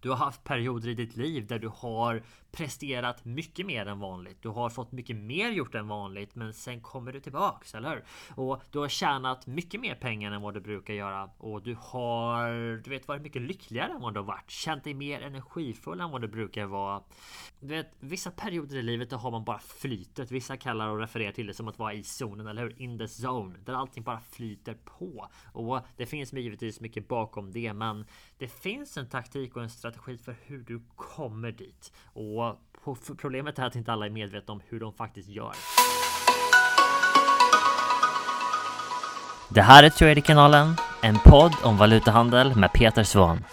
Du har haft perioder i ditt liv där du har presterat mycket mer än vanligt. Du har fått mycket mer gjort än vanligt, men sen kommer du tillbaks, eller hur? Och du har tjänat mycket mer pengar än vad du brukar göra och du har, du vet, varit mycket lyckligare än vad du har varit. Känt dig mer energifull än vad du brukar vara. Du vet, vissa perioder i livet, då har man bara flytet. Vissa kallar och refererar till det som att vara i zonen, eller hur? In the zone, där allting bara flyter på. Och det finns givetvis mycket bakom det, men det finns en taktik och en strategi för hur du kommer dit. Och problemet är att inte alla är medvetna om hur de faktiskt gör. Det här är Traderkanalen, en podd om valutahandel med Peter Svahn.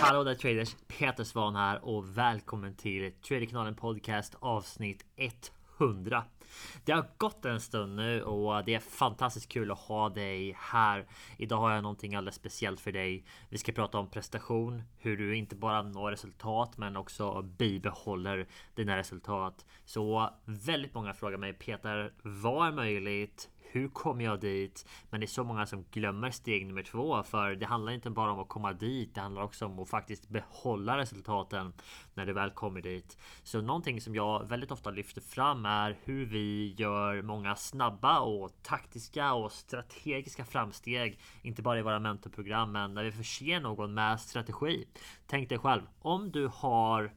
Hallå där traders! Peter Svahn här och välkommen till Traderkanalen Podcast avsnitt 100. Det har gått en stund nu och det är fantastiskt kul att ha dig här. Idag har jag någonting alldeles speciellt för dig. Vi ska prata om prestation, hur du inte bara når resultat men också bibehåller dina resultat. Så väldigt många frågar mig Peter, vad är möjligt? Hur kommer jag dit? Men det är så många som glömmer steg nummer två. För det handlar inte bara om att komma dit. Det handlar också om att faktiskt behålla resultaten när du väl kommer dit. Så någonting som jag väldigt ofta lyfter fram är hur vi gör många snabba och taktiska och strategiska framsteg. Inte bara i våra mentorprogram, men när vi förser någon med strategi. Tänk dig själv om du har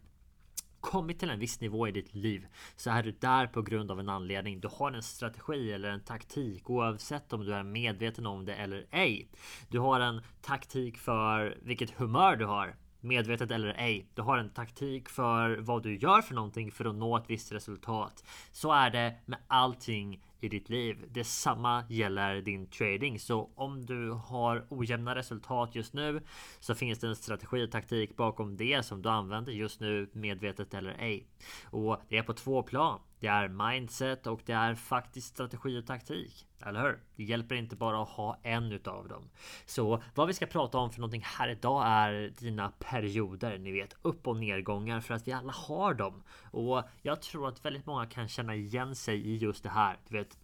kommit till en viss nivå i ditt liv så är du där på grund av en anledning. Du har en strategi eller en taktik oavsett om du är medveten om det eller ej. Du har en taktik för vilket humör du har medvetet eller ej. Du har en taktik för vad du gör för någonting för att nå ett visst resultat. Så är det med allting i ditt liv. Detsamma gäller din trading. Så om du har ojämna resultat just nu så finns det en strategi och taktik bakom det som du använder just nu medvetet eller ej. Och det är på två plan. Det är mindset och det är faktiskt strategi och taktik. Eller hur? Det hjälper inte bara att ha en utav dem. Så vad vi ska prata om för någonting här idag är dina perioder. Ni vet upp och nedgångar för att vi alla har dem. Och jag tror att väldigt många kan känna igen sig i just det här. Du vet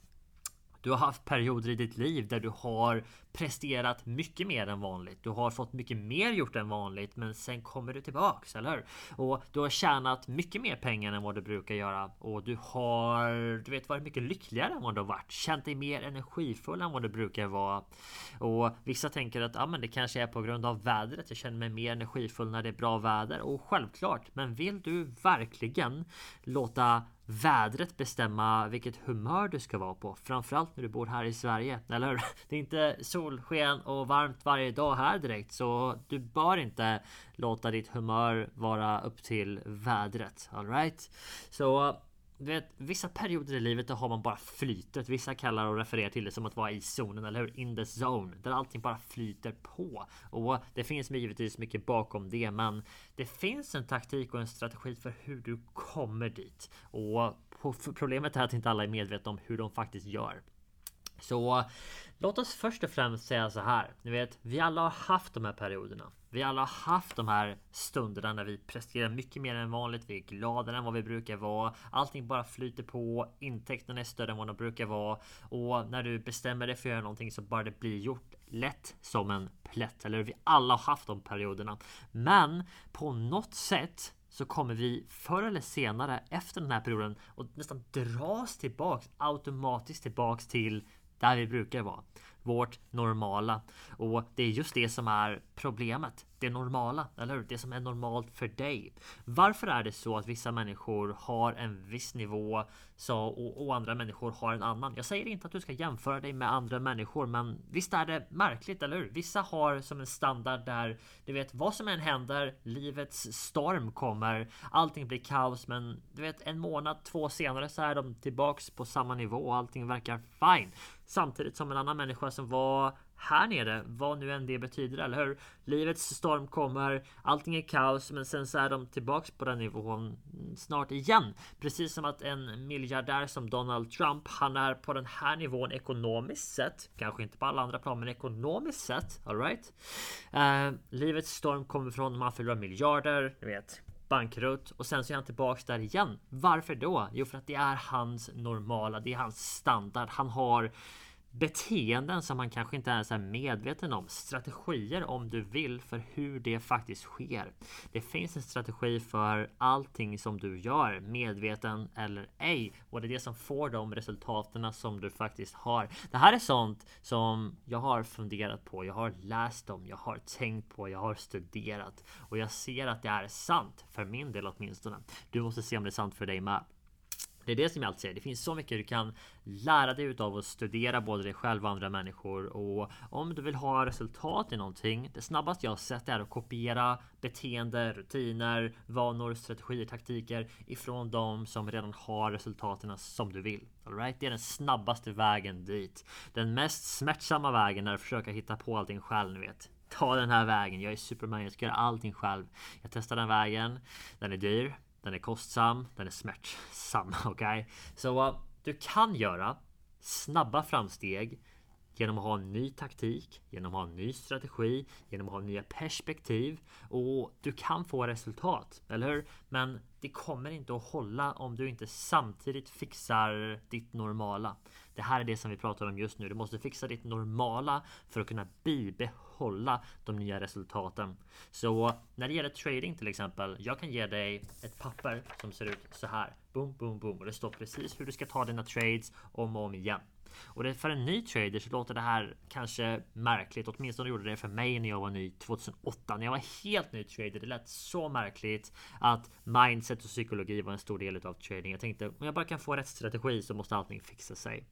du har haft perioder i ditt liv där du har presterat mycket mer än vanligt. Du har fått mycket mer gjort än vanligt, men sen kommer du tillbaks, eller hur? Och du har tjänat mycket mer pengar än vad du brukar göra och du har, du vet, varit mycket lyckligare än vad du har varit. Känt dig mer energifull än vad du brukar vara. Och vissa tänker att ja, men det kanske är på grund av vädret. Jag känner mig mer energifull när det är bra väder och självklart. Men vill du verkligen låta vädret bestämma vilket humör du ska vara på. Framförallt när du bor här i Sverige, eller hur? Det är inte solsken och varmt varje dag här direkt, så du bör inte låta ditt humör vara upp till vädret. Alright? Så du vet, vissa perioder i livet då har man bara flytet. Vissa kallar och refererar till det som att vara i zonen, eller hur? In the zone, där allting bara flyter på. Och det finns givetvis mycket bakom det, men det finns en taktik och en strategi för hur du kommer dit. Och problemet är att inte alla är medvetna om hur de faktiskt gör. Så låt oss först och främst säga så här. Ni vet, vi alla har haft de här perioderna. Vi alla har haft de här stunderna när vi presterar mycket mer än vanligt. Vi är gladare än vad vi brukar vara. Allting bara flyter på. Intäkterna är större än vad de brukar vara. Och när du bestämmer dig för att göra någonting så bara det blir gjort lätt som en plätt. Eller vi alla har haft de perioderna. Men på något sätt så kommer vi förr eller senare efter den här perioden och nästan dras tillbaks automatiskt tillbaks till där vi brukar vara. Vårt normala. Och det är just det som är problemet det normala, eller hur? Det som är normalt för dig. Varför är det så att vissa människor har en viss nivå så, och, och, andra människor har en annan? Jag säger inte att du ska jämföra dig med andra människor, men visst är det märkligt, eller hur? Vissa har som en standard där du vet vad som än händer, livets storm kommer, allting blir kaos, men du vet en månad, två senare så är de tillbaks på samma nivå och allting verkar fine. Samtidigt som en annan människa som var här nere, vad nu än det betyder, eller hur? Livets storm kommer, allting är kaos, men sen så är de tillbaks på den nivån snart igen. Precis som att en miljardär som Donald Trump, han är på den här nivån ekonomiskt sett, kanske inte på alla andra plan, men ekonomiskt sett, alright? Uh, livets storm kommer från man förlorar miljarder, ni vet, bankrutt och sen så är han tillbaks där igen. Varför då? Jo, för att det är hans normala, det är hans standard. Han har beteenden som man kanske inte ens är medveten om. Strategier om du vill för hur det faktiskt sker. Det finns en strategi för allting som du gör, medveten eller ej. Och det är det som får de resultaten som du faktiskt har. Det här är sånt som jag har funderat på. Jag har läst om, jag har tänkt på, jag har studerat och jag ser att det är sant för min del åtminstone. Du måste se om det är sant för dig med. Det är det som jag alltid säger. Det finns så mycket du kan lära dig utav att studera både dig själv och andra människor. Och om du vill ha resultat i någonting. Det snabbaste jag har sett är att kopiera beteende, rutiner, vanor, strategier, taktiker ifrån de som redan har resultaten som du vill. All right? Det är den snabbaste vägen dit. Den mest smärtsamma vägen är att försöka hitta på allting själv, ni vet ta den här vägen. Jag är Superman, jag ska göra allting själv. Jag testar den vägen. Den är dyr. Den är kostsam, den är smärtsam. Okej? Okay? Så uh, du kan göra snabba framsteg genom att ha en ny taktik, genom att ha en ny strategi, genom att ha nya perspektiv och du kan få resultat, eller hur? Men det kommer inte att hålla om du inte samtidigt fixar ditt normala. Det här är det som vi pratar om just nu. Du måste fixa ditt normala för att kunna bibehålla de nya resultaten. Så när det gäller trading till exempel. Jag kan ge dig ett papper som ser ut så här. Boom, boom, boom. Och det står precis hur du ska ta dina trades om och om igen. Och det, för en ny trader så låter det här kanske märkligt. Åtminstone gjorde det för mig när jag var ny 2008. När jag var helt ny trader. Det lät så märkligt att mindset och psykologi var en stor del av trading. Jag tänkte om jag bara kan få rätt strategi så måste allting fixa sig.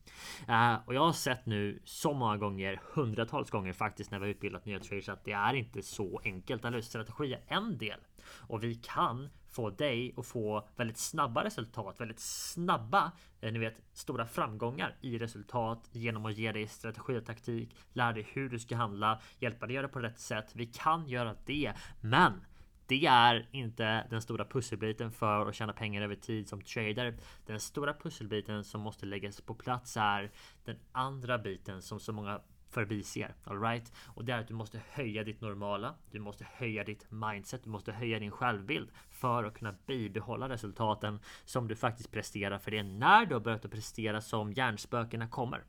Uh, och jag har sett nu så många gånger, hundratals gånger faktiskt när vi har utbildat nya traders att det är inte så enkelt. Eller strategi är en del och vi kan få dig att få väldigt snabba resultat, väldigt snabba, eh, ni vet, stora framgångar i resultat genom att ge dig strategi och taktik, lära dig hur du ska handla, hjälpa dig göra det på rätt sätt. Vi kan göra det, men det är inte den stora pusselbiten för att tjäna pengar över tid som trader. Den stora pusselbiten som måste läggas på plats är den andra biten som så många förbiser. Alright? Och det är att du måste höja ditt normala. Du måste höja ditt mindset. Du måste höja din självbild för att kunna bibehålla resultaten som du faktiskt presterar. För det är när du har börjat att prestera som hjärnspökena kommer.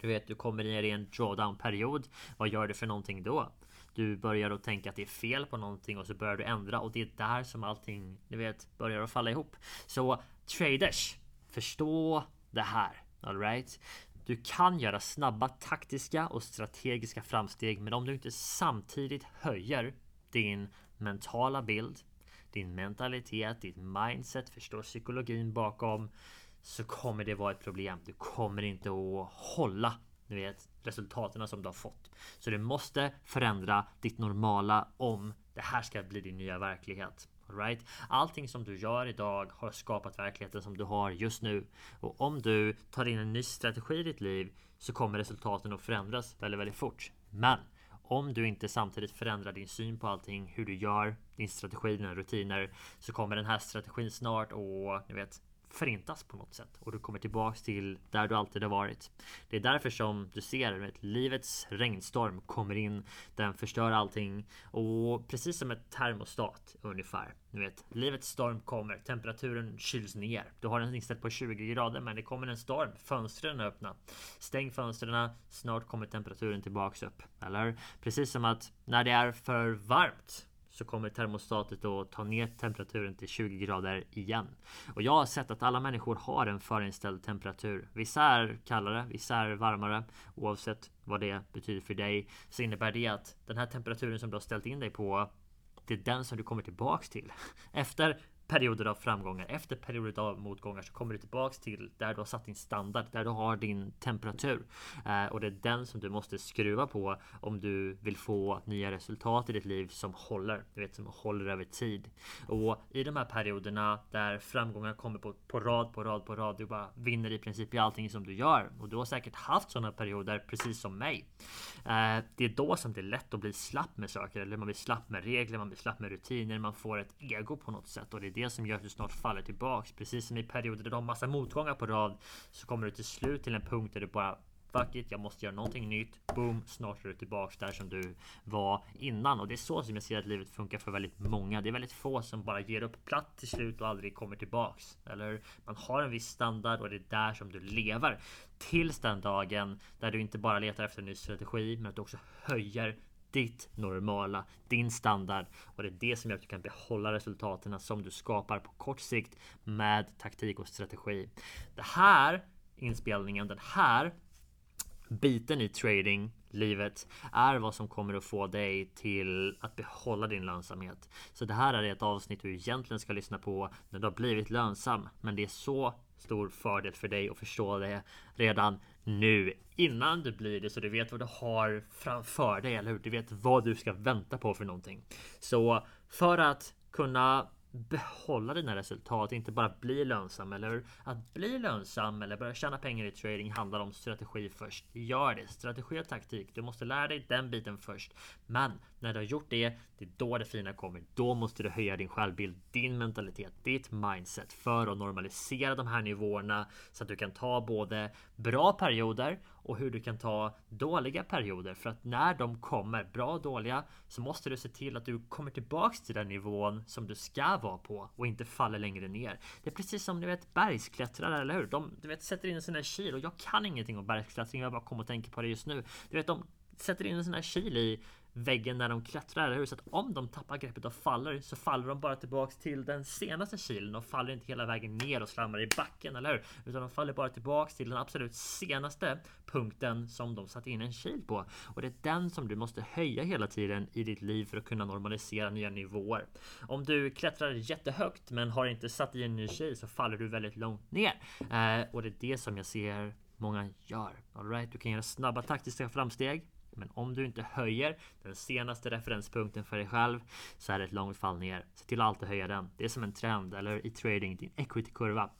Du vet, du kommer ner i en drawdown period. Vad gör du för någonting då? Du börjar att tänka att det är fel på någonting och så börjar du ändra och det är där som allting, du vet, börjar att falla ihop. Så traders, förstå det här. Alright? Du kan göra snabba taktiska och strategiska framsteg men om du inte samtidigt höjer din mentala bild, din mentalitet, ditt mindset, förstår psykologin bakom så kommer det vara ett problem. Du kommer inte att hålla du vet, resultaten som du har fått. Så du måste förändra ditt normala om det här ska bli din nya verklighet. Right? Allting som du gör idag har skapat verkligheten som du har just nu. Och om du tar in en ny strategi i ditt liv så kommer resultaten att förändras väldigt, väldigt fort. Men om du inte samtidigt förändrar din syn på allting, hur du gör, din strategi, dina rutiner, så kommer den här strategin snart och ni vet, förintas på något sätt och du kommer tillbaks till där du alltid har varit. Det är därför som du ser att livets regnstorm kommer in. Den förstör allting och precis som ett termostat ungefär. Du vet, livets storm kommer. Temperaturen kyls ner. Du har den inställd på 20 grader, men det kommer en storm. Fönstren är öppna. Stäng fönstren. Snart kommer temperaturen tillbaks upp. Eller precis som att när det är för varmt så kommer termostatet att ta ner temperaturen till 20 grader igen. Och jag har sett att alla människor har en förinställd temperatur. Vissa är kallare, vissa är varmare. Oavsett vad det betyder för dig så innebär det att den här temperaturen som du har ställt in dig på det är den som du kommer tillbaks till. Efter perioder av framgångar. Efter perioder av motgångar så kommer du tillbaks till där du har satt din standard, där du har din temperatur. Eh, och det är den som du måste skruva på om du vill få nya resultat i ditt liv som håller. Du vet, som håller över tid. Och i de här perioderna där framgångar kommer på, på rad, på rad, på rad. Du bara vinner i princip i allting som du gör. Och du har säkert haft sådana perioder precis som mig. Eh, det är då som det är lätt att bli slapp med saker. Eller man blir slapp med regler, man blir slapp med rutiner. Man får ett ego på något sätt. Och det är det som gör att du snart faller tillbaks. Precis som i perioder där du har massa motgångar på rad så kommer du till slut till en punkt där du bara Fuck it, jag måste göra någonting nytt. Boom, snart är du tillbaks där som du var innan. Och det är så som jag ser att livet funkar för väldigt många. Det är väldigt få som bara ger upp platt till slut och aldrig kommer tillbaks. Eller man har en viss standard och det är där som du lever. Tills den dagen där du inte bara letar efter en ny strategi, men att du också höjer ditt normala, din standard och det är det som gör att du kan behålla resultaten som du skapar på kort sikt med taktik och strategi. Det här inspelningen, den här biten i trading livet är vad som kommer att få dig till att behålla din lönsamhet. Så det här är ett avsnitt du egentligen ska lyssna på när du har blivit lönsam. Men det är så stor fördel för dig att förstå det redan nu innan du blir det så du vet vad du har framför dig, eller hur? Du vet vad du ska vänta på för någonting. Så för att kunna behålla dina resultat, inte bara bli lönsam eller att bli lönsam eller börja tjäna pengar i trading handlar om strategi först. Gör det! Strategi och taktik. Du måste lära dig den biten först. Men när du har gjort det, det är då det fina kommer. Då måste du höja din självbild, din mentalitet, ditt mindset för att normalisera de här nivåerna så att du kan ta både bra perioder och hur du kan ta dåliga perioder. För att när de kommer, bra och dåliga, så måste du se till att du kommer tillbaks till den nivån som du ska vara på och inte faller längre ner. Det är precis som du vet bergsklättrare, eller hur? De du vet, sätter in en sån här kil och jag kan ingenting om bergsklättring. Jag bara kommer att tänka på det just nu. Du vet, de sätter in en sån här kil i väggen när de klättrar, eller hur? Så att om de tappar greppet och faller så faller de bara tillbaks till den senaste kilen och faller inte hela vägen ner och slamrar i backen, eller hur? Utan de faller bara tillbaks till den absolut senaste punkten som de satte in en kil på. Och det är den som du måste höja hela tiden i ditt liv för att kunna normalisera nya nivåer. Om du klättrar jättehögt men har inte satt i en ny kil så faller du väldigt långt ner. Eh, och det är det som jag ser många gör. All right, du kan göra snabba taktiska framsteg men om du inte höjer den senaste referenspunkten för dig själv så är det ett långt fall ner. Se till att alltid höja den. Det är som en trend eller i trading, din equity kurva.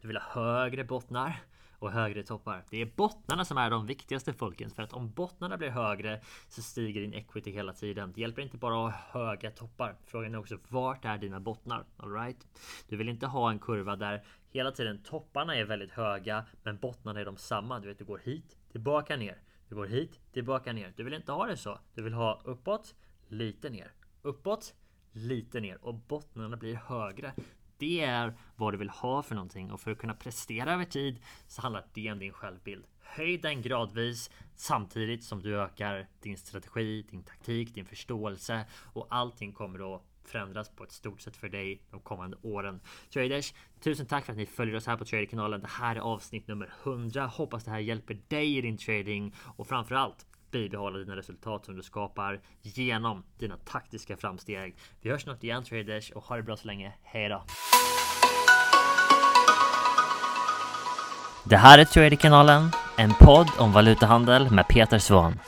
Du vill ha högre bottnar och högre toppar. Det är bottnarna som är de viktigaste folkens. För att om bottnarna blir högre så stiger din equity hela tiden. Det hjälper inte bara att ha höga toppar. Frågan är också vart är dina bottnar? Alright? Du vill inte ha en kurva där hela tiden topparna är väldigt höga men bottnarna är de samma. Du vet, du går hit, tillbaka ner. Du går hit, tillbaka ner. Du vill inte ha det så. Du vill ha uppåt, lite ner. Uppåt, lite ner. Och bottnarna blir högre. Det är vad du vill ha för någonting. Och för att kunna prestera över tid så handlar det om din självbild. Höj den gradvis samtidigt som du ökar din strategi, din taktik, din förståelse och allting kommer att förändras på ett stort sätt för dig de kommande åren. Traders, tusen tack för att ni följer oss här på Traderkanalen. Det här är avsnitt nummer 100. Hoppas det här hjälper dig i din trading och framförallt bibehålla dina resultat som du skapar genom dina taktiska framsteg. Vi hörs snart igen traders och ha det bra så länge. Hej då! Det här är Traderkanalen, en podd om valutahandel med Peter Svahn.